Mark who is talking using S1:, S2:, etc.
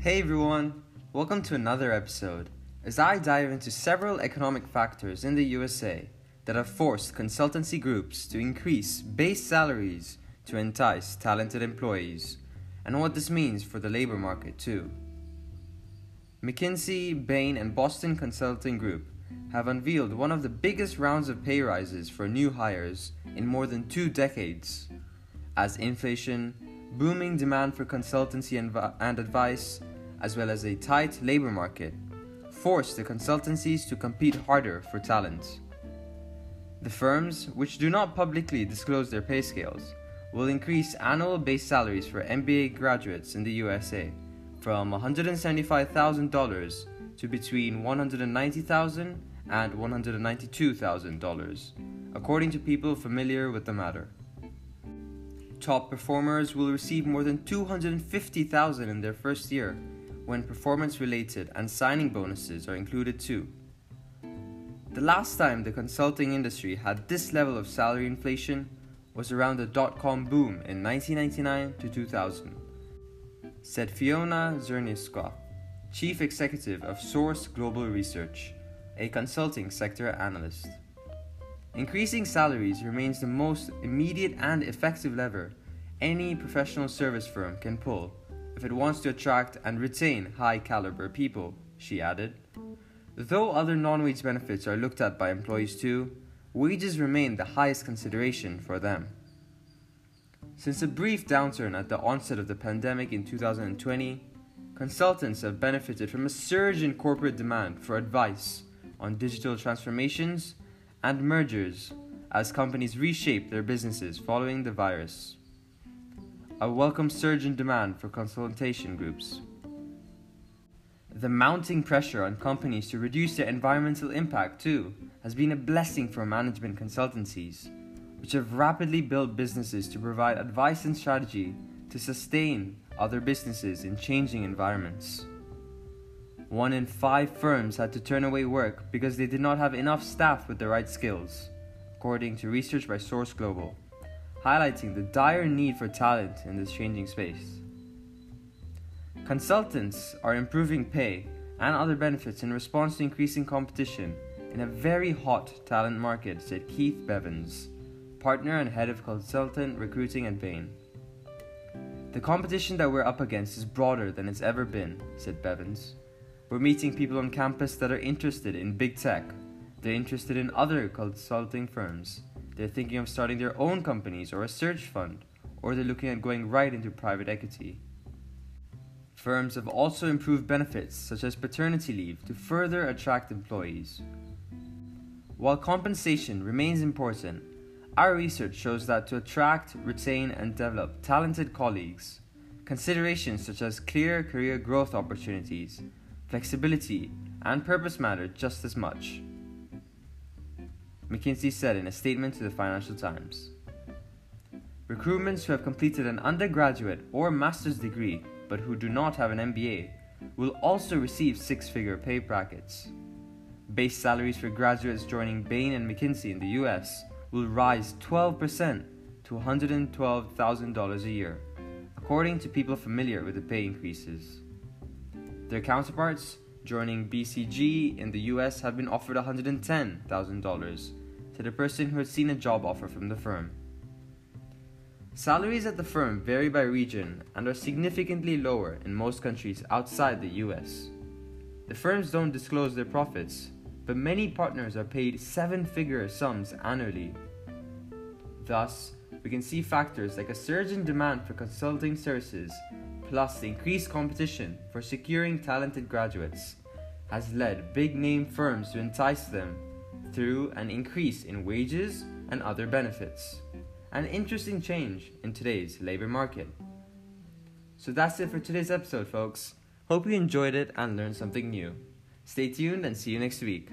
S1: Hey everyone, welcome to another episode as I dive into several economic factors in the USA that have forced consultancy groups to increase base salaries to entice talented employees, and what this means for the labor market too. McKinsey, Bain, and Boston Consulting Group have unveiled one of the biggest rounds of pay rises for new hires in more than two decades. As inflation, booming demand for consultancy and, advice, as well as a tight labor market, force the consultancies to compete harder for talent. The firms, which do not publicly disclose their pay scales, will increase annual base salaries for MBA graduates in the USA from $175,000 to between $190,000 and $192,000, according to people familiar with the matter. Top performers will receive more than 250,000 in their first year when performance related and signing bonuses are included too. The last time the consulting industry had this level of salary inflation was around the dot com boom in 1999 to 2000, said Fiona Zerniskov, Chief Executive of Source Global Research, a consulting sector analyst. Increasing salaries remains the most immediate and effective lever any professional service firm can pull if it wants to attract and retain high caliber people, she added. Though other non wage benefits are looked at by employees too, wages remain the highest consideration for them. Since a brief downturn at the onset of the pandemic in 2020, consultants have benefited from a surge in corporate demand for advice on digital transformations and mergers as companies reshape their businesses following the virus a welcome surge in demand for consultation groups. The mounting pressure on companies to reduce their environmental impact, too, has been a blessing for management consultancies, which have rapidly built businesses to provide advice and strategy to sustain other businesses in changing environments. One in five firms had to turn away work because they did not have enough staff with the right skills, according to research by Source Global highlighting the dire need for talent in this changing space. Consultants are improving pay and other benefits in response to increasing competition in a very hot talent market, said Keith Bevans, partner and head of consultant recruiting at Bain. The competition that we're up against is broader than it's ever been, said Bevans. We're meeting people on campus that are interested in big tech. They're interested in other consulting firms they're thinking of starting their own companies or a search fund, or they're looking at going right into private equity. Firms have also improved benefits such as paternity leave to further attract employees. While compensation remains important, our research shows that to attract, retain, and develop talented colleagues, considerations such as clear career growth opportunities, flexibility, and purpose matter just as much. McKinsey said in a statement to the Financial Times. Recruitments who have completed an undergraduate or master's degree but who do not have an MBA will also receive six figure pay brackets. Base salaries for graduates joining Bain and McKinsey in the US will rise 12% to $112,000 a year, according to people familiar with the pay increases. Their counterparts joining BCG in the US have been offered $110,000 to the person who had seen a job offer from the firm. Salaries at the firm vary by region and are significantly lower in most countries outside the US. The firms don't disclose their profits, but many partners are paid seven figure sums annually. Thus, we can see factors like a surge in demand for consulting services, plus the increased competition for securing talented graduates, has led big name firms to entice them through an increase in wages and other benefits. An interesting change in today's labor market. So that's it for today's episode, folks. Hope you enjoyed it and learned something new. Stay tuned and see you next week.